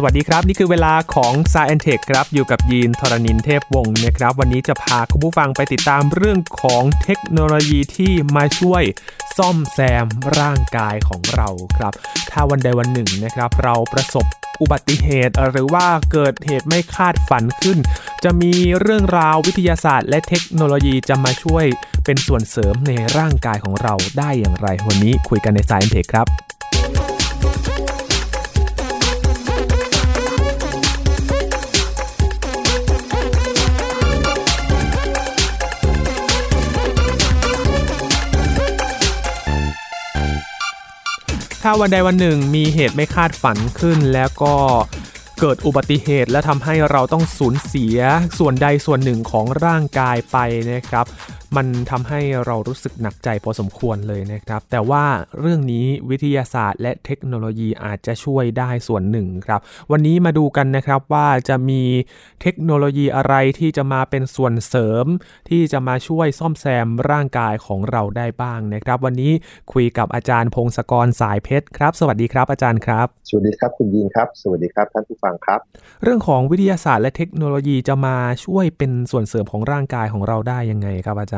สวัสดีครับ นี่คือเวลาของ s ซ e n t e c h ครับ อยู่กับยีนทรณินเทพวงศ์นะครับ วันนี้จะพาคุณผู้ฟังไปติดตามเรื่องของเทคโนโลยีที่มาช่วยซ่อมแซมร่างกายของเราครับ ถ้าวันใดวันหนึ่งนะครับ เราประสบอุบัติเหตุ หรือว่าเกิดเหตุไม่คาดฝันขึ้น จะมีเรื่องราววิทยาศาสตร์ และเทคโนโลยีจะมาช่วยเป็นส่วนเสริมในร่างกายของเราได้อย่างไร วันนี้คุยกันใน s ซ e n t e c h ครับ ถ้าวันใดวันหนึ่งมีเหตุไม่คาดฝันขึ้นแล้วก็เกิดอุบัติเหตุและทำให้เราต้องสูญเสียส่วนใดส่วนหนึ่งของร่างกายไปนะครับ มันทำให้เรารู้สึกหนักใจพอสมควรเลยนะครับ แต่ว่าเรื่องนี้วิทยาศาสตร์และเทคโนโลยีอาจจะช่วยได้ส่วนหนึ่งครับ วันนี้มาดูกันนะครับว่าจะมีเทคโนโลยีอะไรที่จะมาเป็นส่วนเสริม ที่จะมาช่วยซ่อมแซมร่างกายของเราได้บ้างนะครับ วันนี้คุยกับอาจารย์พงศกรสายเพชรครับ สวัสดีครับอาจารย์ครับ สวัสดีครับคุณยินครับ สวัสดีครับท่านผู้ฟังครับ เรื่องของวิทยาศาสตร์และเทคโนโลยีจะมาช่วยเป็นส่วนเสริมของร่างกายของเราได้ยังไงครับอาจารย์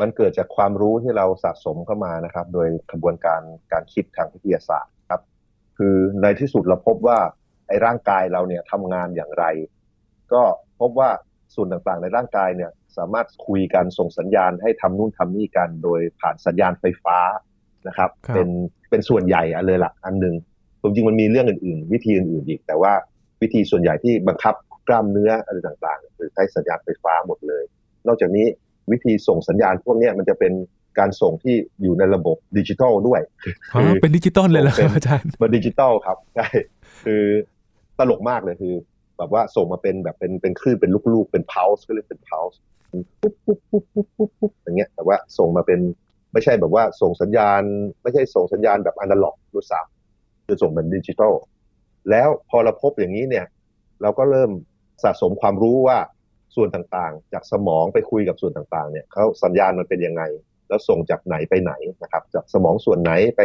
มันเกิดจากความรู้ที่เราสะสมเข้ามานะครับ โดยกระบวนการการคิดทางวิทยาศาสตร์ครับ คือในที่สุดเราพบว่าไอ้ร่างกายเราเนี่ยทำงานอย่างไร ก็พบว่าส่วนต่างๆ ในร่างกายเนี่ยสามารถคุยกันส่งสัญญาณให้ทำนู่นทำนี่กัน โดยผ่านสัญญาณไฟฟ้านะครับครับเป็นเป็นส่วนใหญ่อันเลยละอันหนึ่งจริงๆมันมีเรื่องอื่นๆ วิธีอื่นๆอีก แต่ว่าวิธีส่วนใหญ่ที่บังคับกล้ามเนื้ออะไรต่างๆคือใช้สัญญาณไฟฟ้าหมดเลย นอกจากนี้ วิธีส่งสัญญาณพวกเนี้ยมันจะเป็นการส่งที่อยู่ในระบบดิจิทัลด้วยอ๋อเป็นดิจิตอลเลยเหรอครับเป็นอาจารย์มันดิจิตอลครับใช่คือตลกมากเลยคือ แบบว่าส่งมาเป็นแบบเป็นเป็นคลื่นเป็นลูกๆ เป็น pulse ก็เรียกเป็น pulse ปุ๊บปุ๊บปุ๊บปุ๊บปุ๊บปุ๊บอย่างเงี้ยแต่ว่าส่งมาเป็นไม่ใช่แบบว่าส่งสัญญาณ ไม่ใช่ส่งสัญญาณแบบอนาล็อกด้วยซ้ำจะส่งเป็นดิจิตอลแล้วพอเราพบอย่างนี้เนี่ย เราก็เริ่มสะสมความรู้ว่า ส่วนต่างๆ จากสมองไปคุยกับส่วนต่างๆเนี่ยเขาสัญญาณมันเป็นยังไง แล้วส่งจากไหนไปไหนนะครับจากสมองส่วนไหนไป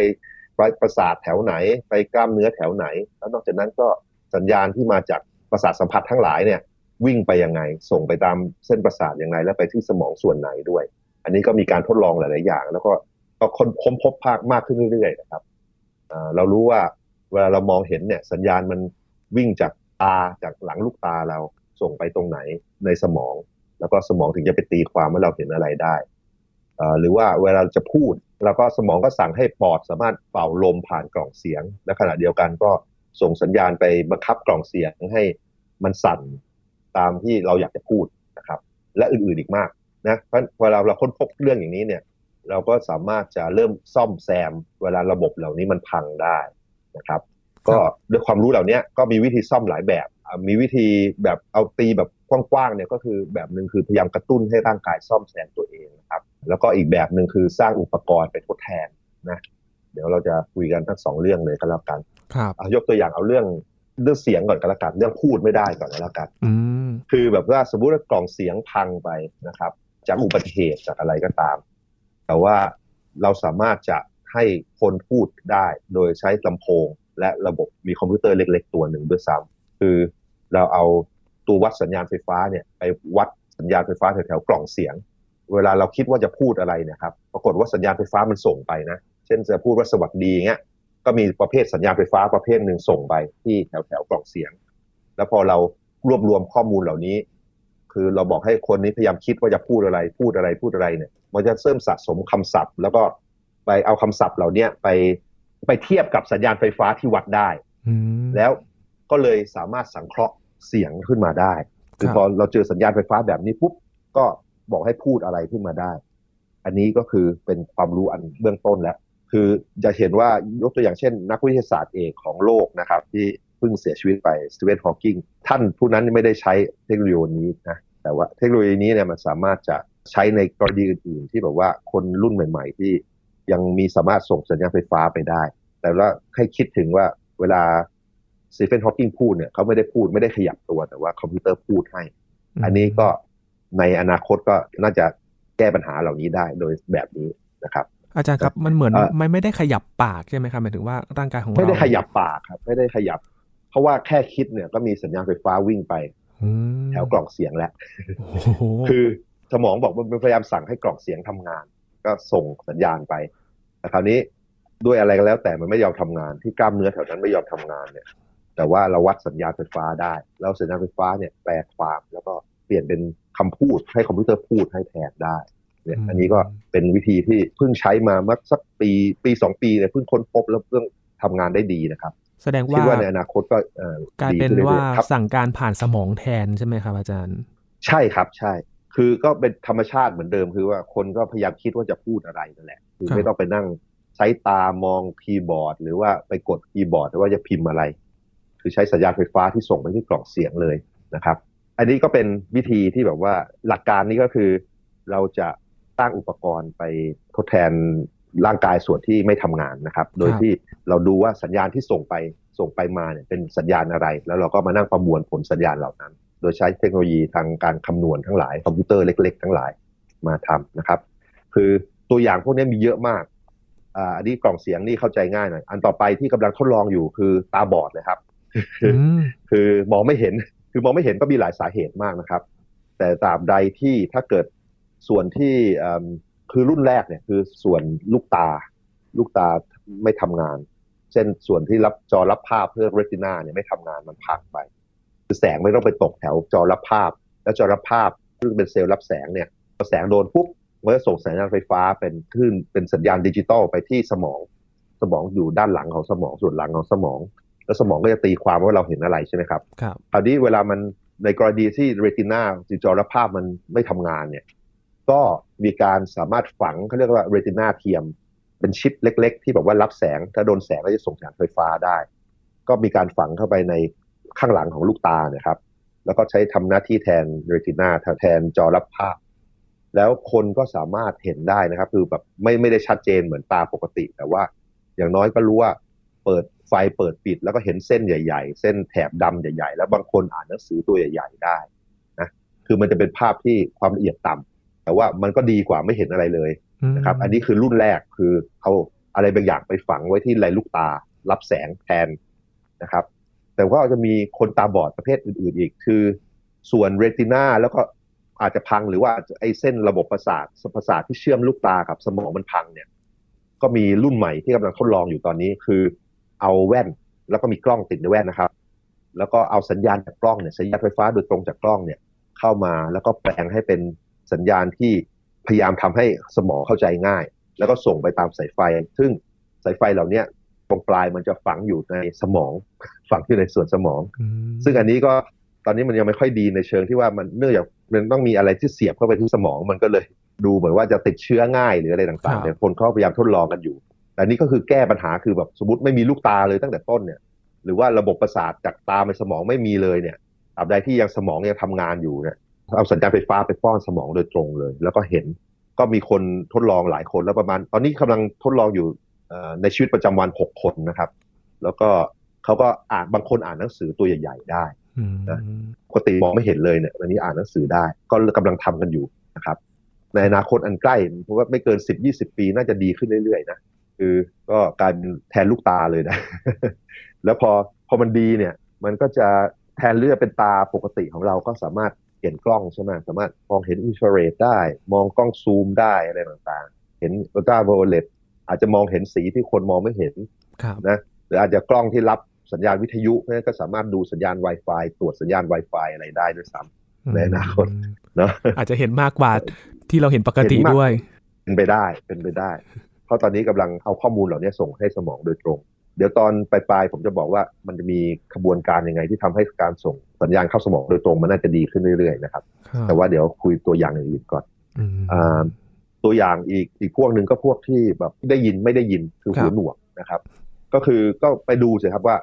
ประสาทแถวไหน ไปกล้ามเนื้อแถวไหน แล้วนอกจากนั้นก็สัญญาณที่มาจากประสาทสัมผัสทั้งหลายเนี่ยวิ่งไปยังไง ส่งไปตามเส้นประสาทยังไงแล้วไปที่สมองส่วนไหนด้วย อันนี้ก็มีการทดลองหลาย ๆ อย่าง แล้วก็ก็ค้นพบภาคมากขึ้นเรื่อย ๆ นะครับเรารู้ว่าเวลาเรามองเห็นเนี่ยสัญญาณมันวิ่งจากตาจากหลังลูกตาเรา ส่งไปตรงไหนในสมอง แล้วก็สมองถึงจะไปตีความว่าเราเห็นอะไรได้หรือว่าเวลาจะพูด แล้วก็สมองก็สั่งให้ปอดสามารถเป่าลมผ่านกล่องเสียงและขณะเดียวกันก็ส่งสัญญาณไปบังคับกล่องเสียงให้มันสั่นตามที่เราอยากจะพูดนะครับ และอื่นๆอีกมากนะเพราะเวลาเราค้นพบเรื่องอย่างนี้เนี่ย เราก็สามารถจะเริ่มซ่อมแซม เวลาระบบเหล่านี้มันพังได้นะครับ ก็ด้วยความรู้เหล่านี้ก็มีวิธีซ่อมหลายแบบ มีวิธีแบบเอาตีแบบกว้างๆเนี่ยก็คือแบบหนึ่งคือพยายามกระตุ้นให้ร่างกายซ่อมแซมตัวเองนะครับ แล้วก็อีกแบบหนึ่งคือสร้างอุปกรณ์ไปทดแทนนะเดี๋ยวเราจะคุยกันทั้งสองเรื่องเลยก็แล้วกันครับเอายกตัวอย่างเอาเรื่องเรื่องเสียงก่อนก็แล้วกันเรื่องพูดไม่ได้ก่อนก็แล้วกันอืมคือแบบว่าสมมุติว่ากล่องเสียงพังไปนะครับ จากอุบัติเหตุจากอะไรก็ตาม แต่ว่าเราสามารถจะให้คนพูดได้โดยใช้ลำโพง และระบบมีคอมพิวเตอร์เล็ก ๆ ตัวหนึ่งด้วยซ้ำคือ เราเอาตัววัดสัญญาณไฟฟ้าเนี่ยไปวัดสัญญาณไฟฟ้าแถวๆกล่องเสียง เวลาเราคิดว่าจะพูดอะไรเนะครับ ปรากฏว่าสัญญาณไฟฟ้ามันส่งไปนะ เช่นจะพูดว่าสวัสดีเงี้ย ก็มีประเภทสัญญาณไฟฟ้าประเภทหนึ่งส่งไปที่แถวแถวๆกล่องเสียง แล้วพอเรารวบรวมข้อมูลเหล่านี้ คือเราบอกให้คนนี้พยายามคิดว่าจะพูดอะไร พูดอะไรพูดอะไรเนี่ย มันจะเริ่มสะสมคำศัพท์ แล้วก็ไปเอาคำศัพท์เหล่าเนี้ยไปไปเทียบกับสัญญาณไฟฟ้าที่วัดได้อืมแล้ว ก็เลยสามารถสังเคราะห์เสียงขึ้นมาได้คือครับพอเราเจอสัญญาณไฟฟ้าแบบนี้ปุ๊บก็บอกให้พูดอะไรขึ้นมาได้ อันนี้ก็คือเป็นความรู้อันเบื้องต้นแล้ว คือจะเห็นว่ายกตัวอย่างเช่น นักวิทยาศาสตร์เอกของโลกนะครับ ที่เพิ่งเสียชีวิตไปสตีเวนฮอว์กิงท่านผู้นั้นไม่ได้ใช้เทคโนโลยีนี้นะแต่ว่าเทคโนโลยีนี้เนี่ยมันสามารถจะใช้ในกรณีอื่นๆ ที่แบบว่าคนรุ่นใหม่ ๆ ที่ยังมีสามารถส่งสัญญาณไฟฟ้าไปได้ แต่ว่าให้คิดถึงว่าเวลา สตีเฟนฮอว์กิงพูดเนี่ยเขาไม่ได้พูดไม่ได้ขยับตัวแต่ว่าคอมพิวเตอร์พูดให้ อันนี้ก็ในอนาคตก็น่าจะแก้ปัญหาเหล่านี้ได้โดยแบบนี้นะครับ อาจารย์ครับมันเหมือนเอ่อมันไม่ได้ขยับปากใช่ไหมครับหมายถึงว่าร่างกายของเราไม่ได้ขยับปากครับ ไม่ได้ขยับ เพราะว่าแค่คิดเนี่ยก็มีสัญญาณไฟฟ้าวิ่งไปอืมแถวกล่องเสียงแล้วโอ้โหคือสมองบอกมันพยายามสั่งให้กล่องเสียงทำงาน ก็ส่งสัญญาณไปแต่คราวนี้ด้วยอะไรก็แล้วแต่มันไม่ยอมทำงานที่กล้ามเนื้อแถวนั้นไม่ยอมทำงานเนี่ย แต่ว่าเราวัดสัญญาณไฟฟ้าได้ แล้วสัญญาณไฟฟ้าเนี่ยแปลความแล้วก็เปลี่ยนเป็นคำพูดให้คอมพิวเตอร์พูดให้แทนได้เนี่ยอันนี้ก็เป็นวิธีที่เพิ่งใช้มาเมื่อสักปีปีสองปีเนี่ยเพิ่งค้นพบแล้วเพิ่งทำงานได้ดีนะครับ แสดงคิดว่าว่าในอนาคตก็เอ่อกลายดีเป็นขึ้นว่าเรื่อยๆครับสั่งการผ่านสมองแทนใช่ไหมครับอาจารย์ ใช่ครับใช่ คือก็เป็นธรรมชาติเหมือนเดิมคือว่าคนก็พยายามคิดว่าจะพูดอะไรนั่นแหละคือครับไม่ต้องไปนั่งใช้ตามองคีย์บอร์ด หรือว่าไปกดคีย์บอร์ดว่าจะพิมพ์อะไร คือใช้สัญญาณไฟฟ้าที่ส่งไปที่กล่องเสียงเลยนะครับ อันนี้ก็เป็นวิธีที่แบบว่าหลักการนี้ก็คือ เราจะสร้างอุปกรณ์ไปทดแทนร่างกายส่วนที่ไม่ทำงานนะครับ โดยที่เราดูว่าสัญญาณที่ส่งไปส่งไปมาเนี่ยเป็นสัญญาณอะไร แล้วเราก็มานั่งประมวลผลสัญญาณเหล่านั้น โดยใช้เทคโนโลยีทางการคำนวณทั้งหลายคอมพิวเตอร์เล็ก ๆ ทั้งหลายมาทำนะครับ คือตัวอย่างพวกนี้มีเยอะมากอ่าอันนี้กล่องเสียงนี่เข้าใจง่ายหน่อยอันต่อไปที่กำลังทดลองอยู่คือตาบอดเลยครับอืม คือมองไม่เห็นคือมองไม่เห็นก็มีหลายสาเหตุมากนะครับ แต่ตาบใดที่ถ้าเกิดส่วนที่คือรุ่นแรกเนี่ยคือส่วนลูกตา ลูกตาไม่ทำงาน เช่นส่วนที่รับจอรับภาพเพื่อเรตินาเนี่ยไม่ทำงานมันพังไปคือแสงมันต้องไปตกแถวจอรับภาพ แล้วจอรับภาพซึ่งเป็นเซลล์รับแสงเนี่ยพอแสงโดนปุ๊บมันก็ส่งสัญญาณไฟฟ้าเป็นคลื่นเป็นสัญญาณดิจิตอลไปที่สมอง สมองอยู่ด้านหลังของสมองส่วนหลังของสมอง แล้วสมองก็จะตีความว่าเราเห็นอะไรใช่ไหมครับครับคราวนี้เวลามันในกรณีที่เรตินาจอรับภาพมันไม่ทำงานเนี่ย ก็มีการสามารถฝังเขาเรียกว่าเรตินาเทียม เป็นชิปเล็ก ๆ ที่แบบว่ารับแสง ถ้าโดนแสงก็จะส่งสัญญาณไฟฟ้าได้ ก็มีการฝังเข้าไปในข้างหลังของลูกตาเนี่ยครับ แล้วก็ใช้ทำหน้าที่แทนเรตินาแทนจอรับภาพ แล้วคนก็สามารถเห็นได้นะครับ คือแบบไม่ไม่ได้ชัดเจนเหมือนตาปกติ แต่ว่าอย่างน้อยก็รู้ว่าเปิด ไฟเปิดปิดแล้วก็เห็นเส้นใหญ่ ๆ เส้นแถบดำใหญ่ๆ แล้วบางคนอ่านหนังสือตัวใหญ่ ๆ ได้นะคือมันจะเป็นภาพที่ความละเอียดต่ำแต่ว่ามันก็ดีกว่าไม่เห็นอะไรเลยนะครับ อันนี้คือรุ่นแรกคือเอาอะไรบางอย่างไปฝังไว้ที่ไรลูกตา รับแสงแทนนะครับ แต่ว่าจะมีคนตาบอดประเภทอื่นๆอีก คือส่วนเรตินาแล้วก็อาจจะพังหรือว่าไอ้เส้นระบบประสาทประสาทที่เชื่อมลูกตากับสมองมันพังเนี่ย ก็มีรุ่นใหม่ที่กำลังทดลองอยู่ตอนนี้คือ เอาแว่น แล้วก็มีกล้องติดในแว่นนะครับ แล้วก็เอาสัญญาณจากกล้องเนี่ยสัญญาณไฟฟ้าโดยตรงจากกล้องเนี่ยเข้ามาแล้วก็แปลงให้เป็นสัญญาณที่พยายามทำให้สมองเข้าใจง่าย แล้วก็ส่งไปตามสายไฟ ซึ่งสายไฟเหล่าเนี้ยตรงปลายมันจะฝังอยู่ในสมอง ฝังอยู่ในส่วนสมองอืมซึ่งอันนี้ก็ตอนนี้มันยังไม่ค่อยดีในเชิงที่ว่ามันเนื่องจากมันต้องมีอะไรที่เสียบเข้าไปที่สมองมันก็เลยดูเหมือนว่าจะติดเชื้อง่ายหรืออะไรต่างๆเนี่ยคนเขาพยายามทดลองกันอยู่ แต่นี่ก็คือแก้ปัญหาคือแบบสมมติไม่มีลูกตาเลยตั้งแต่ต้นเนี่ย หรือว่าระบบประสาทจากตาไปสมองไม่มีเลยเนี่ยตราบใดที่ยังสมองยังทำงานอยู่เนี่ยเอาสัญญาณไฟฟ้าไปป้อนสมองโดยตรงเลย แล้วก็เห็นก็มีคนทดลองหลายคนแล้วประมาณ ตอนนี้กำลังทดลองอยู่เอ่อในชีวิตประจำวันหกคนนะครับ แล้วก็เขาก็อ่านบางคนอ่านหนังสือตัวใหญ่ ๆ ได้อืมนะปกติมองไม่เห็นเลยเนี่ยวันนี้อ่านหนังสือได้ ก็กำลังทำกันอยู่นะครับ ในอนาคตอันใกล้เพราะว่าไม่เกินสิบยี่สิบปีน่าจะดีขึ้นเรื่อยๆนะ คือก็กลารแทนลูกตาเลยนะ แล้วพอพอมันดีเนี่ย มันก็จะแทนเลือดเป็นตาปกติของเราก็สามารถเห็นกล้องใช่ไหมสามารถมองเห็นอินฟราเรดได้ มองกล้องซูมได้อะไรต่างๆ เห็นอัลตราไวโอเลตอาจจะมองเห็นสีที่คนมองไม่เห็นครับนะหรืออาจจะกล้องที่รับสัญญาณวิทยุเพราะฉะนั้นก็สามารถดูสัญญาณ Wi-Fi ตรวจสัญญาณ Wi-Fi อะไรได้ด้วยซ้ำในอนาคตเนาะอาจจะเห็นมากกว่าที่เราเห็นปกติเห็นมากด้วย เป็นไปได้เป็นไปได้ เพราะตอนนี้กำลังเอาข้อมูลเหล่านี้ส่งให้สมองโดยตรง เดี๋ยวตอนปลายๆผมจะบอกว่ามันจะมีขบวนการยังไงที่ทำให้การส่งสัญญาณเข้าสมองโดยตรงมันน่าจะดีขึ้นเรื่อยๆนะครับ แต่ว่าเดี๋ยวคุยตัวอย่างอื่นๆก่อนอืมอ่าตัวอย่างอีกอีกพวกหนึ่งก็พวกที่แบบได้ยินไม่ได้ยินคือครับหูหนวกนะครับ ก็คือก็ไปดูสิครับว่า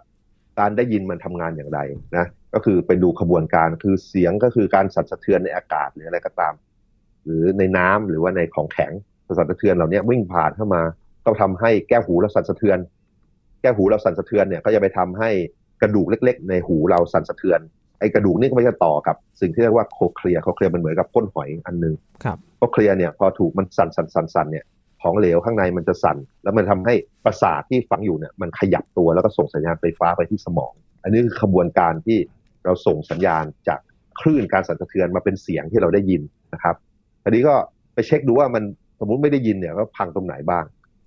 การได้ยินมันทำงานอย่างไรนะก็คือไปดูขบวนการคือเสียงก็คือการสั่นสะเทือนในอากาศหรืออะไรก็ตาม หรือในน้ำหรือว่าในของแข็ง สั่นสะเทือนเหล่านี้วิ่งผ่านเข้ามา ก็ทำให้แก้วหูเราสั่นสะเทือน แก้วหูเราสั่นสะเทือนเนี่ยก็จะไปทำให้กระดูกเล็ก ๆ ในหูเราสั่นสะเทือนไอ้กระดูกนี่ก็มันจะต่อกับ สิ่งที่เรียกว่า cochlea cochlea มันเหมือนกับก้นหอยอันหนึงครับ cochlea เนี่ยพอถูกมันสั่นสั่นสั่นสั่นเนี่ยของเหลวข้างในมันจะสั่น แล้วมันทำให้ประสาทที่ฝังอยู่เนี่ยมันขยับตัวแล้วก็ส่งสัญญาณไฟฟ้าไปที่สมอง อันนี้คือขบวนการที่เราส่งสัญญาณจากคลื่นการสั่นสะเทือนมาเป็นเสียงที่เราได้ยินนะครับอันนี้ก็ไปเช็คดูว่ามัน สมมุติไม่ได้ยินเนี่ยก็พังตรงไหนบ้าง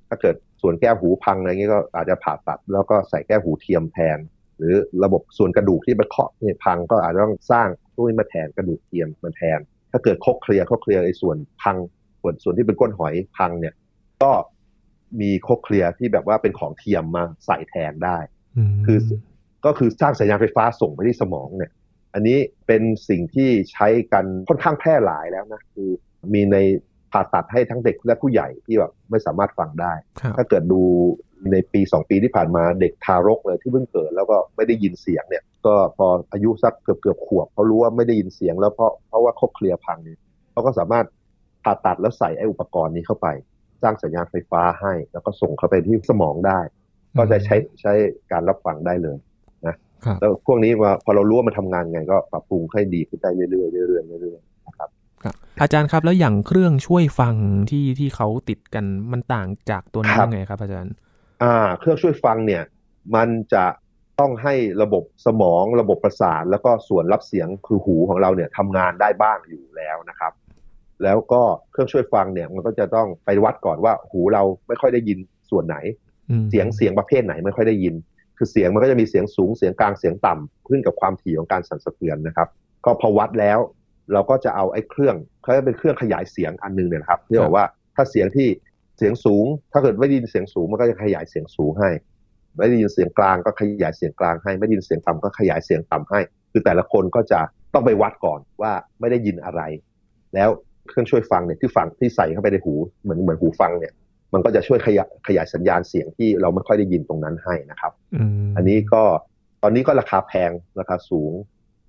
ถ้าเกิดส่วนแก้วหูพังอะไรเงี้ยก็อาจจะผ่าตัด แล้วก็ใส่แก้วหูเทียมแทน หรือระบบส่วนกระดูกที่มันเคาะเนี่ยพังก็อาจจะต้องสร้างตู้นี้มาแทนกระดูกเทียมมาแทน ถ้าเกิดคกเคลียร์คกเคลียร์ไอ้ส่วนพังส่วนส่วนที่เป็นก้นหอยพังเนี่ย ก็มีคกเคลียร์ที่แบบว่าเป็นของเทียมมาใส่แทนได้คือก็คือสร้างสัญญาณไฟฟ้าส่งไปที่สมองเนี่ย อันนี้เป็นสิ่งที่ใช้กันค่อนข้างแพร่หลายแล้วนะคือมีใน ผ่าตัดให้ทั้งเด็กและผู้ใหญ่ที่แบบไม่สามารถฟังได้ครับถ้าเกิดดูในปีสองปีที่ผ่านมาเด็กทารกเลยที่เพิ่งเกิดแล้วก็ไม่ได้ยินเสียงเนี่ย ก็พออายุสักเกือบเกือบขวบเขารู้ว่าไม่ได้ยินเสียง แล้วเพราะเพราะว่าคกเคลียร์พังเนี่ยเขาก็สามารถผ่าตัดแล้วใส่ไอ้อุปกรณ์นี้เข้าไป สร้างสัญญาณไฟฟ้าให้ แล้วก็ส่งเข้าไปที่สมองได้ ก็จะใช้ใช้การรับฟังได้เลยครับแล้วพวกนี้มาพอเรารู้ว่ามันทำงานไงก็ปรับปรุงให้ดีขึ้นได้เรื่อยๆเรื่อยๆเรื่อย อาจารย์ครับแล้วอย่างเครื่องช่วยฟังที่ที่เขาติดกันมันต่างจากตัวนี้ครับยังไงครับ อาจารย์ อ่า เครื่องช่วยฟังเนี่ย มันจะต้องให้ระบบสมองระบบประสาท แล้วก็ส่วนรับเสียงคือหูของเราเนี่ยทำงานได้บ้างอยู่แล้วนะครับ แล้วก็เครื่องช่วยฟังเนี่ย มันก็จะต้องไปวัดก่อนว่า หูเราไม่ค่อยได้ยินส่วนไหนอืมเสียงเสียงประเภทไหนไม่ค่อยได้ยิน คือเสียงมันก็จะมีเสียงสูงเสียงกลางเสียงต่ำขึ้นกับความถี่ของการสั่นสะเทือนนะครับ ก็พอวัดแล้ว เราก็จะเอาไอ้เครื่องเขาจะเป็นเครื่องขยายเสียงอันหนึงเนี่ยนะครับที่บอกว่าถ้าเสียงที่เสียงสูง ถ้าเกิดไม่ได้ยินเสียงสูงมันก็จะขยายเสียงสูงให้ ไม่ได้ยินเสียงกลางก็ขยายเสียงกลางให้ ไม่ได้ยินเสียงต่ำก็ขยายเสียงต่ำให้ คือแต่ละคนก็จะต้องไปวัดก่อนว่าไม่ได้ยินอะไร แล้วเครื่องช่วยฟังเนี่ยที่ฟังที่ใส่เข้าไปในหูเหมือนเหมือนหูฟังเนี่ย มันก็จะช่วยขยายขยายสัญญาณเสียงที่เราไม่ค่อยได้ยินตรงนั้นให้นะครับอืมอันนี้ก็ตอนนี้ก็ราคาแพงราคาสูง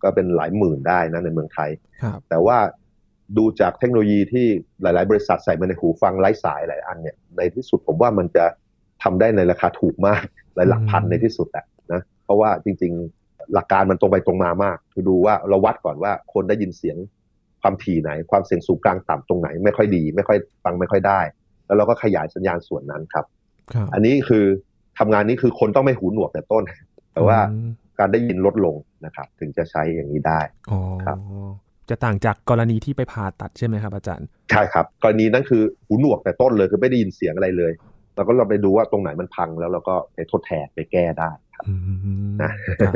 ก็เป็นหลายหมื่นได้นะในเมืองไทยครับแต่ว่าดูจากเทคโนโลยีที่หลาย ๆ บริษัทใส่มาในหูฟังไร้สายหลายอันเนี่ยในที่สุดผมว่ามันจะทำได้ในราคาถูกมากหลายหลักพันในที่สุดแหละนะเพราะว่าจริง ๆ หลักการมันตรงไปตรงมามาก คือดูว่าเราวัดก่อนว่าคนได้ยินเสียงความถี่ไหน ความเสียงสูงกลางต่ำตรงไหน ไม่ค่อยดี ไม่ค่อยฟังไม่ค่อยได้ แล้วเราก็ขยายสัญญาณส่วนนั้นครับครับอันนี้คือทำงานนี้คือคนต้องไม่หูหนวกแต่ต้น แต่ว่าอืม การได้ยินลดลงนะครับ ถึงจะใช้อย่างนี้ได้อ๋อครับจะต่างจากกรณีที่ไปผ่าตัดใช่ไหมครับอาจารย์ ใช่ครับ กรณีนั้นคือหูหนวกแต่ต้นเลยคือไม่ได้ยินเสียงอะไรเลย แล้วก็เราไปดูว่าตรงไหนมันพังแล้วเราก็ไปทดแทนไปแก้ได้ครับอืมนะครับ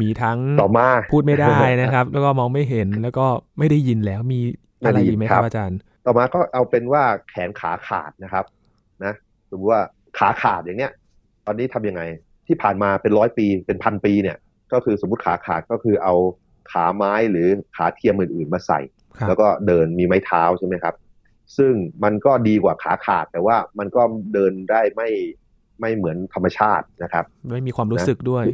มีทั้งต่อมาพูดไม่ได้นะครับ แล้วก็มองไม่เห็นแล้วก็ไม่ได้ยินแล้วมีอะไรอีกไหมครับไม่ได้ยินครับอาจารย์ ต่อมาก็เอาเป็นว่าแขนขาขาดนะครับ นะสมมติว่าขาขาดอย่างเนี้ย ตอนนี้ทำยังไง ที่ผ่านมาเป็นร้อยปีเป็นพันปีเนี่ย ก็คือสมมติขาขาดก็คือเอาขาไม้หรือขาเทียมอื่นๆมาใส่ครับแล้วก็เดินมีไม้เท้าใช่ไหมครับ ซึ่งมันก็ดีกว่าขาขาดแต่ว่ามันก็เดินได้ไม่ไม่เหมือนธรรมชาตินะครับ ไม่มีความรู้สึกด้วย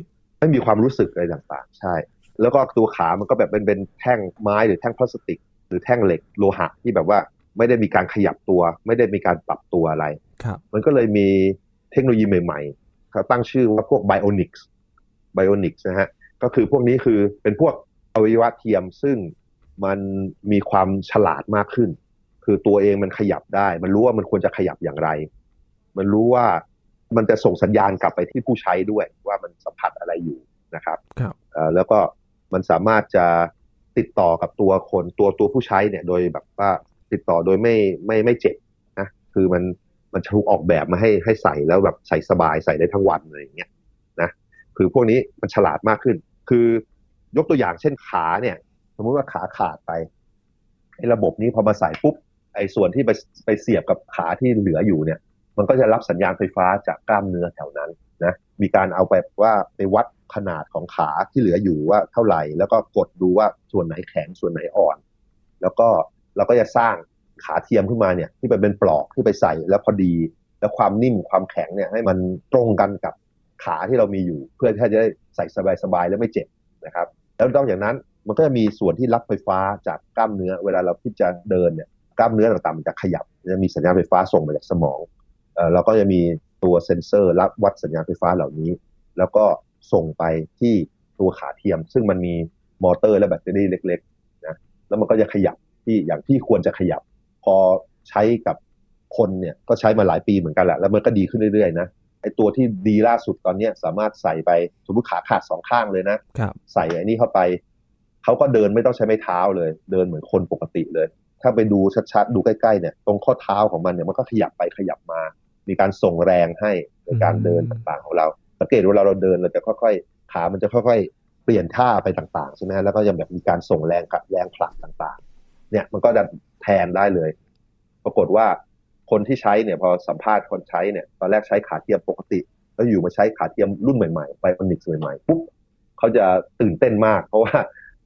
ไม่มีความรู้สึกอะไรต่างๆ ใช่ แล้วก็ตัวขามันก็แบบเป็นเป็นแท่งไม้หรือแท่งพลาสติก หรือแท่งเหล็กโลหะที่แบบว่าไม่ได้มีการขยับตัว ไม่ได้มีการปรับตัวอะไรครับมันก็เลยมีเทคโนโลยีใหม่ๆ เขาตั้งชื่อว่าพวกไบโอนิกส์ไบโอนิกส์นะฮะก็คือพวกนี้คือเป็นพวกอวัยวะเทียมซึ่งมันมีความฉลาดมากขึ้น คือตัวเองมันขยับได้ มันรู้ว่ามันควรจะขยับอย่างไร มันรู้ว่ามันจะส่งสัญญาณกลับไปที่ผู้ใช้ด้วย ว่ามันสัมผัสอะไรอยู่นะครับครับเอ่อแล้วก็มันสามารถจะติดต่อกับตัวคนตัวตัวผู้ใช้เนี่ย โดยแบบว่าติดต่อโดยไม่ไม่ไม่เจ็บนะคือมัน มันถูกออกแบบมาให้ให้ใส่แล้วแบบใส่สบายใส่ได้ทั้งวันอะไรอย่างเงี้ยนะคือพวกนี้มันฉลาดมากขึ้น คือยกตัวอย่างเช่นขาเนี่ย สมมุติว่าขาขาดไปไอ้ระบบนี้พอมาใส่ปุ๊บไอ้ส่วนที่ไปไปเสียบกับขาที่เหลืออยู่เนี่ย มันก็จะรับสัญญาณไฟฟ้าจากกล้ามเนื้อแถวนั้นนะมีการเอาไปว่าไปวัดขนาดของขาที่เหลืออยู่ว่าเท่าไหร่ แล้วก็กดดูว่าส่วนไหนแข็งส่วนไหนอ่อน แล้วก็เราก็จะสร้าง ขาเทียมขึ้นมาเนี่ยที่ไปเป็นปลอกที่ไปใส่แล้วพอดี แล้วความนิ่มความแข็งเนี่ยให้มันตรงกันกับขาที่เรามีอยู่ เพื่อที่จะได้ใส่สบายๆแล้วไม่เจ็บนะครับ แล้วนอกจากนั้นมันก็จะมีส่วนที่รับไฟฟ้าจากกล้ามเนื้อ เวลาเราคิดจะเดินเนี่ยกล้ามเนื้อต่างๆมันจะขยับจะมีสัญญาณไฟฟ้าส่งมาจากสมองเอ่อเราก็จะมีตัวเซ็นเซอร์รับวัดสัญญาณไฟฟ้าเหล่านี้ แล้วก็ส่งไปที่ตัวขาเทียม ซึ่งมันมีมอเตอร์และแบตเตอรี่เล็กๆนะแล้วมันก็จะขยับที่อย่างที่ควรจะขยับ พอใช้กับคนเนี่ยก็ใช้มาหลายปีเหมือนกันแหละแล้วมันก็ดีขึ้นเรื่อยๆนะไอ้ตัวที่ดีล่าสุดตอนเนี้ยสามารถใส่ไปสมมติขาขาดสองข้างเลยนะครับใส่ไอ้นี่เข้าไปเขาก็เดินไม่ต้องใช้ไม้เท้าเลย เดินเหมือนคนปกติเลย ถ้าไปดูชัดๆดูใกล้ๆเนี่ยตรงข้อเท้าของมันเนี่ยมันก็ขยับไปขยับมา มีการส่งแรงให้ในการเดินต่างๆของเรา สังเกตเวลาเราเดินเราจะค่อยๆ ขามันจะค่อยๆ เปลี่ยนท่าไปต่างๆใช่ไหมฮะแล้วก็ยังแบบมีการส่งแรงกับแรงผลักต่างๆ เนี่ยมันก็จะแทนได้เลย ปรากฏว่าคนที่ใช้เนี่ยพอสัมภาษณ์คนใช้เนี่ยตอนแรกใช้ขาเทียมปกติ แล้วอยู่มาใช้ขาเทียมรุ่นใหม่ๆไบโอนิกส์ใหม่ๆปุ๊บเขาจะตื่นเต้นมาก เพราะว่า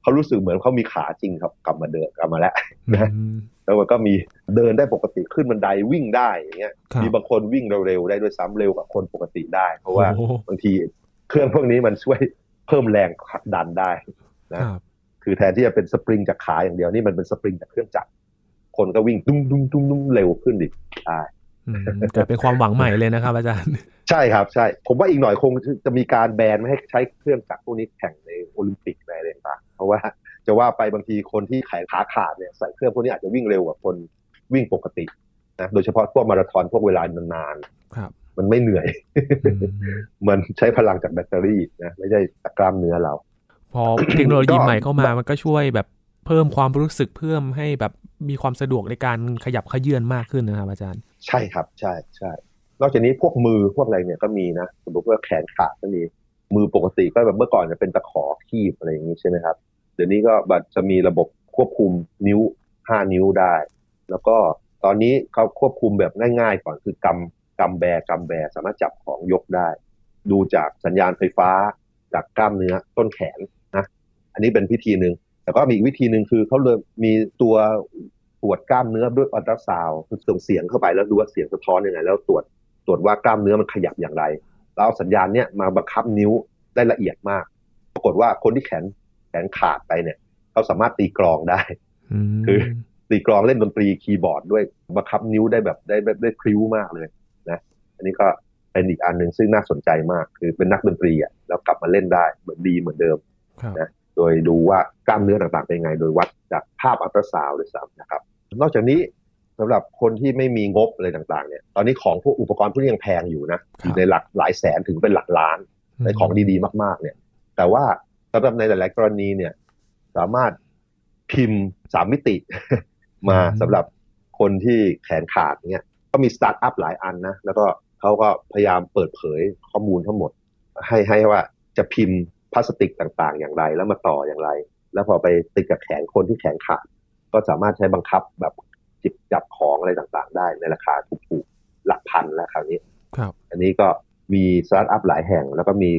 เขารู้สึกเหมือนเขามีขาจริงครับกลับมาเดินกลับมาแล้วนะอืมแล้วมันก็มีเดินได้ปกติขึ้นบันไดวิ่งได้อย่างเงี้ยครับมีบางคนวิ่งเร็วๆได้ด้วยซ้ำเร็วกว่าคนปกติได้ เพราะว่าโอ้โหบางทีเครื่องพวกนี้มันช่วยเพิ่มแรงผลักดันได้ครับ คือแทนที่จะเป็นสปริงจากขาอย่างเดียวนี่มันเป็นสปริงจากเครื่องจักรคนก็วิ่งตุ้มตุ้มตุ้มตุ้มเร็วขึ้นดิใช่อืมแต่เป็นความหวังใหม่เลยนะครับ อาจารย์ ใช่ครับใช่ ผมว่าอีกหน่อยคงจะมีการแบนไม่ให้ใช้เครื่องจักรพวกนี้แข่งในโอลิมปิกในอะไรต่างๆเพราะว่าจะว่าไปบางทีคนที่แขนขาขาดเนี่ยใส่เครื่องพวกนี้อาจจะวิ่งเร็วกว่าคนวิ่งปกตินะโดยเฉพาะพวกมาราธอนพวกเวลานานครับๆมันไม่เหนื่อยอืมมันใช้พลังจากแบตเตอรี่นะไม่ใช่จากกล้ามเนื้อเรา พอเทคโนโลยีก็ใหม่เข้ามามันก็ช่วยแบบเพิ่มความรู้สึกเพิ่มให้แบบมีความสะดวกในการขยับขยื่นมากขึ้นนะครับอาจารย์ ใช่ครับใช่ใช่นอกจากนี้พวกมือพวกอะไรเนี่ยก็มีนะสมมติว่าแขนขาดก็มีมือปกติก็แบบเมื่อก่อนจะเป็นตะขอคีบอะไรอย่างนี้ใช่ไหมครับ เดี๋ยวนี้ก็บัดจะมีระบบควบคุมนิ้วห้านิ้วได้ แล้วก็ตอนนี้เขาควบคุมแบบง่าย ๆ ก่อนคือกำกำแบกำแบสามารถจับของยกได้ ดูจากสัญญาณไฟฟ้าจากกล้ามเนื้อต้นแขนนะ อันนี้เป็นวิธีหนึ่งแต่ก็มีอีกวิธีหนึ่งคือเขาเลยมีตัวตรวจกล้ามเนื้อด้วยอัลตราซาวด์คือส่งเสียงเข้าไปแล้วดูว่าเสียงสะท้อนยังไง แล้วตรวจตรวจว่ากล้ามเนื้อมันขยับอย่างไรแล้วเอาสัญญาณเนี้ยมาบังคับนิ้วได้ละเอียดมาก ปรากฏว่าคนที่แขนแขนขาดไปเนี่ยเขาสามารถตีกลองได้อืมคือตีกลองเล่นดนตรีคีย์บอร์ดด้วยบังคับนิ้วได้แบบได้ได้ได้พริ้วมากเลยนะอันนี้ก็เป็นอีกอันหนึ่งซึ่งน่าสนใจมาก คือเป็นนักดนตรีอะแล้วกลับมาเล่นได้เหมือนดีเหมือนเดิมครับนะ โดยดูว่ากล้ามเนื้อต่างๆเป็นยังไง โดยวัดจากภาพอัลตราซาวด์ด้วยซ้ำนะครับ นอกจากนี้สำหรับคนที่ไม่มีงบอะไรต่างๆเนี่ย ตอนนี้ของพวกอุปกรณ์พวกนี้ยังแพงอยู่นะอยู่ในหลักหลายแสนถึงเป็นหลักล้านในของดีๆ มาก ๆ เนี่ย แต่ว่าสำหรับในหลาย ๆ กรณีเนี่ย สามารถพิมพ์สามมิติมาสำหรับคนที่แขนขาดเนี่ยก็มีสตาร์ทอัพหลายอันนะ แล้วก็เขาก็พยายามเปิดเผยข้อมูลทั้งหมด ให้ให้ว่าจะพิมพ์ พลาสติกต่างๆ อย่างไร แล้วมาต่ออย่างไร แล้วพอไปติดกับแขนคนที่แขนขาดก็สามารถใช้บังคับแบบหยิบจับของอะไรต่างๆ ได้ในราคาถูกๆหลักพันแล้วคราวนี้ครับ อันนี้ก็มีสตาร์ทอัพหลายแห่ง แล้วก็มี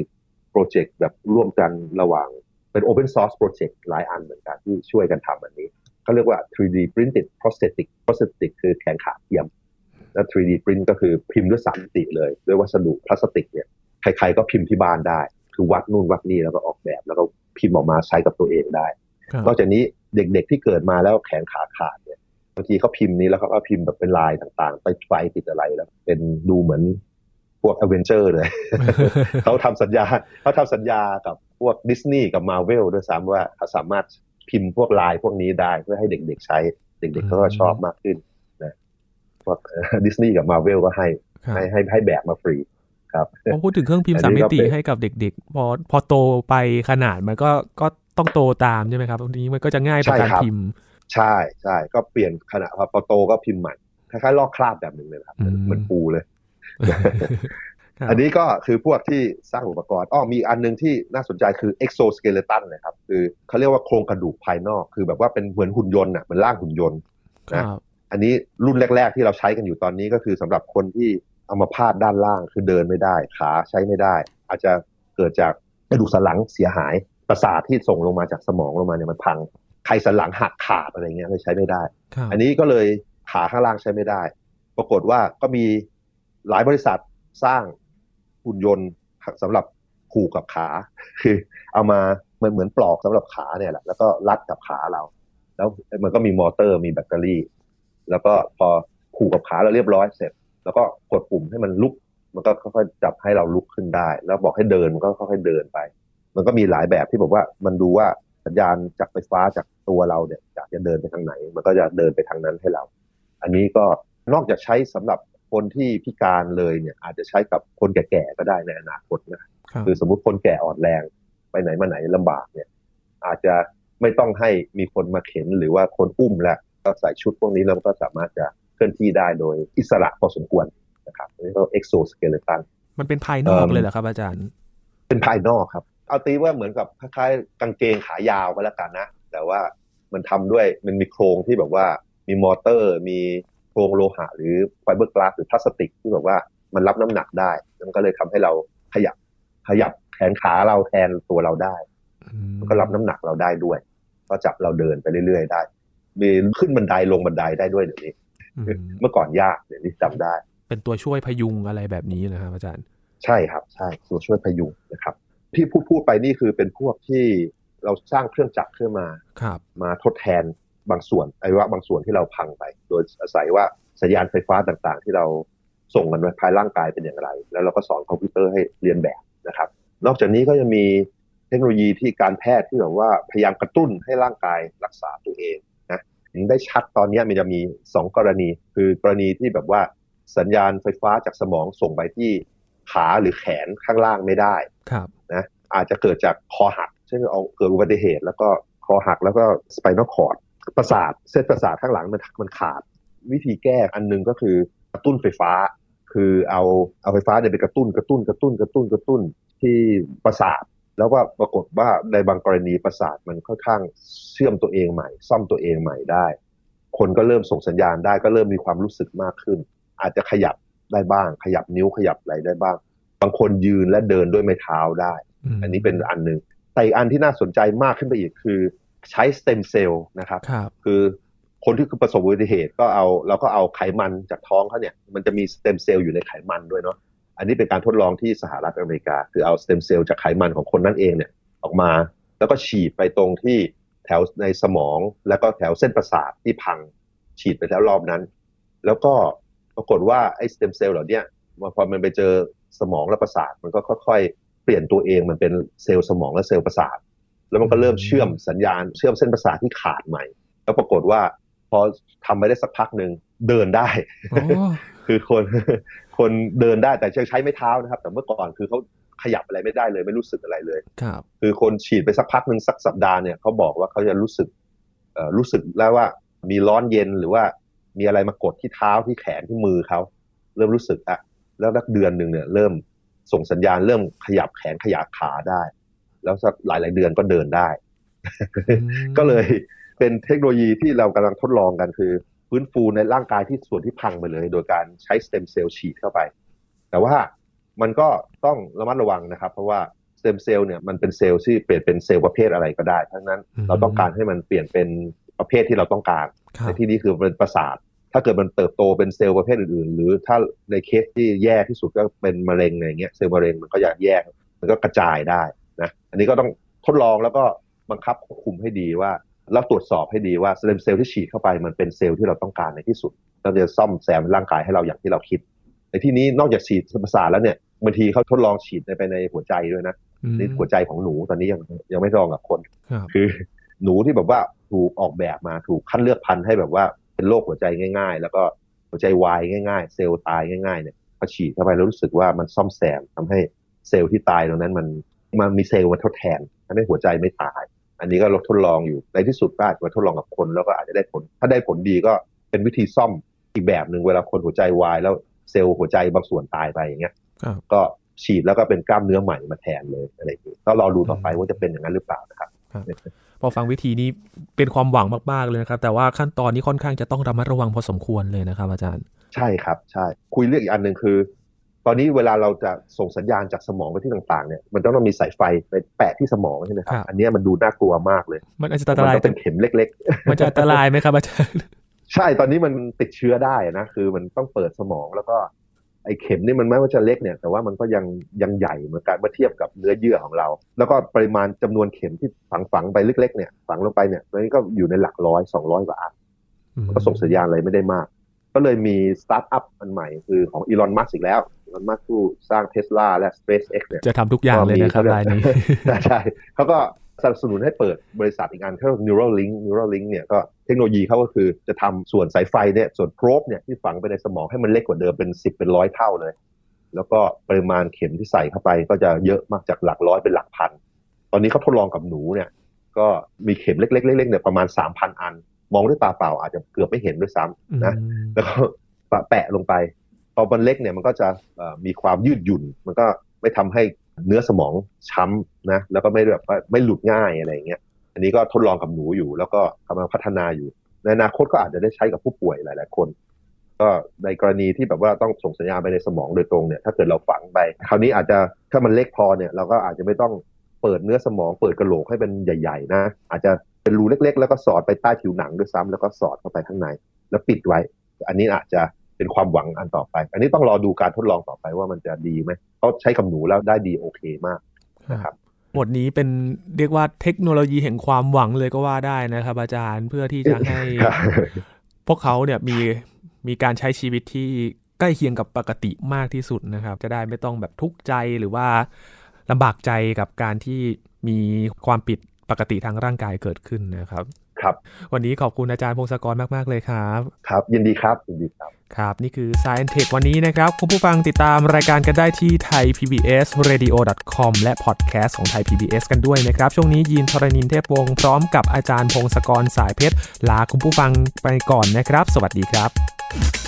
โปรเจกต์แบบร่วมกันระหว่างเป็น Open Source Project หลายอันเหมือนกันที่ช่วยกันทำอันนี้เขาเรียกว่า 3D printed prosthetic prosthetic คือแขนขาเทียม แล้ว 3D print ก็คือพิมพ์ด้วยสามมิติเลย ด้วยวัสดุพลาสติกเนี่ยใครๆก็พิมพ์ที่บ้านได้ คือวัดนู่นวัดนี่แล้วก็ออกแบบ แล้วก็พิมพ์ออกมาใช้กับตัวเองได้ครับนอกจากนี้เด็กๆที่เกิดมาแล้วแขนขาขาดเนี่ยบางทีเขาพิมพ์นี้แล้วเขาก็พิมพ์แบบเป็นลายต่างๆไปไฟติดอะไรแล้วเป็นดูเหมือนพวกอเวนเจอร์เลยเขาทำสัญญาเขาทำสัญญากับพวกดิสนีย์กับมาเวลด้วยซ้ำว่าเขาสามารถพิมพ์พวกลายพวกนี้ได้เพื่อให้เด็กๆใช้เด็กๆเขาก็ชอบมากขึ้นนะพวกดิสนีย์กับมาเวลก็ให้ครับให้ให้ให้แบกมาฟรี ครับพอพูดถึงเครื่องพิมพ์อัสานมนี้มิก็ติเป็นให้กับเด็ก ๆ พอพอโตไปขนาดมันก็ก็ต้องโตตามใช่ไหมครับทีนี้มันก็จะง่ายต่อใช่การครับพิมพ์ ใช่ใช่ก็เปลี่ยนขณะพอโตก็พิมพ์ใหม่คล้ายๆลอกคราบแบบหนึ่งเลยนะครับเหมือนอืมเหมือนปูเลยครับอันนี้ก็คือพวกที่สร้างอุปกรณ์อ้อมีอันหนึงที่น่าสนใจคือ exoskeleton นะครับ คือเขาเรียกว่าโครงกระดูกภายนอก คือแบบว่าเป็นเหมือนหุ่นยนต์อะเหมือนร่างหุ่นยนต์ครับอันนี้รุ่นแรก ๆ ที่เราใช้กันอยู่ตอนนี้ก็คือสำหรับคนที่ เอามาพาดด้านล่างคือเดินไม่ได้ ขาใช้ไม่ได้ อาจจะเกิดจากกระดูกสันหลังเสียหายประสาทที่ส่งลงมาจากสมองลงมาเนี่ยมันพังไขสันหลังหักขาดอะไรเงี้ยเลยใช้ไม่ได้ครับอันนี้ก็เลยขาข้างล่างใช้ไม่ได้ ปรากฏว่าก็มีหลายบริษัทสร้างหุ่นยนต์สำหรับผูกกับขา คือเอามาเหมือนเหมือนปลอกสำหรับขาเนี่ยแหละแล้วก็รัดกับขาเรา แล้วมันก็มีมอเตอร์มีแบตเตอรี่ แล้วก็พอผูกกับขาเราเรียบร้อยเสร็จ แล้วก็กดปุ่มให้มันลุก มันก็ค่อยๆจับให้เราลุกขึ้นได้ แล้วบอกให้เดินมันก็ค่อยๆเดินไป มันก็มีหลายแบบที่บอกว่ามันดูว่าสัญญาณจากไฟฟ้าจากตัวเราเนี่ยอยากจะเดินไปทางไหน มันก็จะเดินไปทางนั้นให้เรา อันนี้ก็นอกจากใช้สำหรับคนที่พิการเลยเนี่ยอาจจะใช้กับคนแก่ๆก็ได้ในอนาคตนะครับคือสมมุติคนแก่อ่อนแรงไปไหนมาไหนลำบากเนี่ย อาจจะไม่ต้องให้มีคนมาเข็นหรือว่าคนอุ้มแล้วก็ใส่ชุดพวกนี้แล้วก็สามารถจะ เคลื่อนที่ได้โดยอิสระพอสมควรนะครับนี่ก็ exoskeleton มันเป็นภายนอกเอิ่มเลยเหรอครับอาจารย์ เป็นภายนอกครับ เอาตีว่าเหมือนกับคล้ายๆกางเกงขายาวก็แล้วกันนะ แต่ว่ามันทำด้วยมันมีโครงที่แบบว่ามีมอเตอร์ มีโครงโลหะ หรือไฟเบอร์กลาสหรือพลาสติกที่แบบว่ามันรับน้ำหนักได้มันก็เลยทำให้เราขยับขยับแขนขาเราแทนตัวเราได้มันก็รับน้ำหนักเราได้ด้วย ก็จับเราเดินไปเรื่อยๆได้มีขึ้นบันไดลงบันไดได้ด้วยเดี๋ยวนี้อืม เมื่อก่อนยากเดี๋ยวนี้จำได้ เป็นตัวช่วยพยุงอะไรแบบนี้นะครับอาจารย์ ใช่ครับ ใช่ตัวช่วยพยุงนะครับ ที่พูดพูดไปนี่คือเป็นพวกที่เราสร้างเครื่องจักรขึ้นมาครับมาทดแทนบางส่วนอวัยวะบางส่วนที่เราพังไป โดยอาศัยว่าสัญญาณไฟฟ้าต่างๆ ที่เราส่งกันไปภายร่างกายเป็นอย่างไร แล้วเราก็สอนคอมพิวเตอร์ให้เรียนแบบนะครับ นอกจากนี้ก็ยังมีเทคโนโลยีที่การแพทย์ที่แบบว่าพยายามกระตุ้นให้ร่างกายรักษาตัวเองนะเห็น ได้ชัดตอนนี้มันจะมีสองกรณี คือกรณีที่แบบว่าสัญญาณไฟฟ้าจากสมองส่งไปที่ขาหรือแขนข้างล่างไม่ได้ครับนะอาจจะเกิดจากคอหักเช่นเอาเกิดอุบัติเหตุ แล้วก็คอหักแล้วก็สไปนอลคอร์ดประสาทเส้นประสาทข้างหลังมันมันขาด วิธีแก้อันหนึงก็คือกระตุ้นไฟฟ้า คือเอาเอาไฟฟ้าเนี่ยไปกระตุ้นกระตุ้นกระตุ้นกระตุ้นกระตุ้นที่ประสาท แล้วก็ปรากฏว่าในบางกรณีประสาทมันค่อนข้างเชื่อมตัวเองใหม่ ซ่อมตัวเองใหม่ได้ คนก็เริ่มส่งสัญญาณได้ก็เริ่มมีความรู้สึกมากขึ้น อาจจะขยับได้บ้าง ขยับนิ้วขยับอะไรได้บ้าง บางคนยืนและเดินด้วยไม้เท้าได้มอันนี้เป็นอันหนึ่งแต่อีกอันที่น่าสนใจมากขึ้นไปอีกคือใช้สเต็มเซลล์นะครับครับคือคนที่ประสบอุบัติเหตุก็เอาเราก็เอาไขมันจากท้องเขาเนี่ย มันจะมีสเต็มเซลล์อยู่ในไขมันด้วยเนาะ อันนี้เป็นการทดลองที่สหรัฐอเมริกา คือเอาสเต็มเซลล์จากไขมันของคนนั่นเองเนี่ยออกมา แล้วก็ฉีดไปตรงที่แถวในสมอง แล้วก็แถวเส้นประสาทที่พังฉีดไปแล้วรอบนั้น แล้วก็ปรากฏว่าไอ้สเต็มเซลล์เหล่านี้พอมันไปเจอสมองและประสาทมันก็ค่อยๆ เปลี่ยนตัวเองมันเป็นเซลล์สมองและเซลล์ประสาท แล้วมันก็เริ่มเชื่อมสัญญาณเชื่อมเส้นประสาทที่ขาดใหม่ แล้วปรากฏว่าพอทำไปได้สักพักหนึ่งเดินได้ คือคนคนเดินได้แต่ยังใช้ไม่เท้านะครับ แต่เมื่อก่อนคือเขาขยับอะไรไม่ได้เลย ไม่รู้สึกอะไรเลยครับคือคนฉีดไปสักพักหนึ่งสักสัปดาห์เนี่ยเขาบอกว่าเขาจะรู้สึกเอ่อรู้สึกแล้วว่ามีร้อนเย็นหรือว่ามีอะไรมากดที่เท้าที่แขนที่มือเขาเริ่มรู้สึกอะแล้วนักเดือนหนึ่งเนี่ยเริ่มส่งสัญญาณเริ่มขยับแขนขยับขาได้ แล้วสักหลายหลายๆเดือนก็เดินได้ ก็เลยเป็นเทคโนโลยีที่เรากำลังทดลองกันคือ ฟื้นฟูในร่างกายที่ส่วนที่พังไปเลย โดยการใช้สเต็มเซลล์ฉีดเข้าไป แต่ว่ามันก็ต้องระมัดระวังนะครับ เพราะว่าสเต็มเซลล์เนี่ยมันเป็นเซลล์ที่เปลี่ยนเป็นเซลล์ประเภทอะไรก็ได้ทั้งนั้นอืมเราต้องการให้มันเปลี่ยนเป็นประเภทที่เราต้องการครับในที่นี้คือเป็นประสาท ถ้าเกิดมันเติบโตเป็นเซลล์ประเภทอื่น ๆ หรือถ้าในเคสที่แย่ที่สุดก็เป็นมะเร็งอะไรเงี้ยเซลล์มะเร็งมันก็อยากแยกมันก็กระจายได้นะอันนี้ก็ต้องทดลองแล้วก็บังคับควบคุมให้ดีว่า แล้วตรวจสอบให้ดีว่าสเต็มเซลล์ที่ฉีดเข้าไปมันเป็นเซลล์ที่เราต้องการในที่สุดเราจะซ่อมแซมร่างกายให้เราอย่างที่เราคิด ในที่นี้นอกจากฉีดประสาทแล้วเนี่ยบางทีเขาทดลองฉีดไปในหัวใจด้วยนะอืมนี่หัวใจของหนูตอนนี้ยังยังไม่ลองกับคนครับคือหนูที่แบบว่าถูกออกแบบมาถูกคัดเลือกพันธุ์ให้แบบว่าเป็นโรคหัวใจง่าย ๆ แล้วก็หัวใจวายง่าย ๆ เซลล์ตายง่ายๆเนี่ยพอฉีดเข้าไปแล้วรู้สึกว่ามันซ่อมแซมทำให้เซลล์ที่ตายตรงนั้นมันมันมีเซลล์มาทดแทนทำให้หัวใจไม่ตาย อันนี้ก็ทดลองอยู่ในที่สุดก็อาจจะมาทดลองกับคน แล้วก็อาจจะได้ผล ถ้าได้ผลดีก็เป็นวิธีซ่อมอีกแบบหนึ่งเวลาคนหัวใจวายแล้วเซลล์หัวใจบางส่วนตายไปอย่างเงี้ยครับก็ฉีดแล้วก็เป็นกล้ามเนื้อใหม่มาแทนเลยอะไรอย่างนี้ก็รอดูต่อไปว่าจะเป็นอย่างนั้นหรือเปล่านะครับพอฟังวิธีนี้เป็นความหวังมาก ๆ เลยนะครับ แต่ว่าขั้นตอนนี้ค่อนข้างจะต้องระมัดระวังพอสมควรเลยนะครับ อาจารย์ ใช่ครับ ใช่ คุยเรื่องอีกอันหนึ่งคือ ตอนนี้เวลาเราจะส่งสัญญาณจากสมองไปที่ต่างๆเนี่ยมันต้องมีสายไฟไปแปะที่สมองใช่ไหมครับครับอันเนี้ยมันดูน่ากลัวมากเลย มันอาจจะมัอันตรายก็เป็นเข็มเล็กมันจะอันตรายไหมครับอาจารย์ๆใช่ตอนนี้มันติดเชื้อได้นะคือมันต้องเปิดสมองแล้วก็ไอ้เข็มนี่มันแม้ว่าจะเล็กเนี่ยแต่ว่ามันก็ยังยังใหญ่เหมือนกันเมื่อเทียบกับเนื้อเยื่อของเรา แล้วก็ปริมาณจำนวนเข็มที่ฝังฝังๆไปเล็กๆเนี่ยฝังลงไปเนี่ยตอนนี้ก็อยู่ในหลักร้อยสองร้อยกว่าอันก็ส่งสัญญาณอะไรไม่ได้มาก ก็เลยมีสตาร์ทอัพอันใหม่คือของอีลอนมัสก์อีกแล้วอีลอนมัสก์ผู้สร้างเทสลาและ SpaceX เนี่ยจะทำทุกอย่างเลยนะครับรายนี้ใช่ใช่เขาก็สนับสนุนให้เปิดบริษัทอีกอันที่เรียกว่า Neuralink Neuralink เนี่ยก็เทคโนโลยีเขาก็คือจะทำส่วนสายไฟเนี่ยส่วน probe เนี่ยที่ฝังไปในสมองให้มันเล็กกว่าเดิมเป็นสิบเป็นร้อยเท่าเลย แล้วก็ปริมาณเข็มที่ใส่เข้าไปก็จะเยอะมากจากหลักร้อยเป็นหลักพัน ตอนนี้เขาทดลองกับหนูเนี่ยก็มีเข็มเล็กๆๆๆเนี่ยประมาณสามพันอัน มองด้วยตาเปล่าอาจจะเกือบไม่เห็นด้วยซ้ำนะอืมแล้วก็แปะลงไปพอมันเล็กเนี่ยมันก็จะเอ่อมีความยืดหยุ่น มันก็ไม่ทำให้เนื้อสมองช้ำนะแล้วก็ไม่แบบว่าไม่หลุดง่ายอะไรอย่างเงี้ยอันนี้ก็ทดลองกับหนูอยู่ แล้วก็กำลังพัฒนาอยู่ ในอนาคตก็อาจจะได้ใช้กับผู้ป่วยหลาย ๆ คน ก็ในกรณีที่แบบว่าต้องส่งสัญญาณไปในสมองโดยตรงเนี่ยถ้าเกิดเราฝังไป คราวนี้อาจจะถ้ามันเล็กพอเนี่ยเราก็อาจจะไม่ต้องเปิดเนื้อสมองเปิดกระโหลกให้เป็นใหญ่ ๆ นะ อาจจะ เป็นรูเล็กๆ แล้วก็สอดไปใต้ผิวหนังด้วยซ้ำแล้วก็สอดเข้าไปข้างใน แล้วปิดไว้ อันนี้อาจจะเป็นความหวังอันต่อไป อันนี้ต้องรอดูการทดลองต่อไปว่ามันจะดีไหมเขาใช้กับหนูแล้วได้ดีโอเคมากนะครับหมดนี้เป็นเรียกว่าเทคโนโลยีแห่งความหวังเลยก็ว่าได้นะครับ อาจารย์เพื่อที่จะให้ พวกเขาเนี่ยมีมีการใช้ชีวิตที่ใกล้เคียงกับปกติมากที่สุดนะครับ จะได้ไม่ต้องแบบทุกข์ใจหรือว่าลำบากใจกับการที่มีความผิด ปกติทางร่างกายเกิดขึ้นนะครับ ครับ วันนี้ขอบคุณอาจารย์พงศกรมาก ๆ เลยครับ ครับ ยินดีครับ ยินดีครับ ครับ นี่คือ Science Tech วันนี้นะครับ คุณผู้ฟังติดตามรายการกันได้ที่ thaipbsradio.com และพอดแคสต์ของ Thai PBS กันด้วยนะครับ ช่วงนี้ยินทรณินเทพวงศ์พร้อมกับอาจารย์พงศกรสายเพชรลาคุณผู้ฟังไปก่อนนะครับ สวัสดีครับ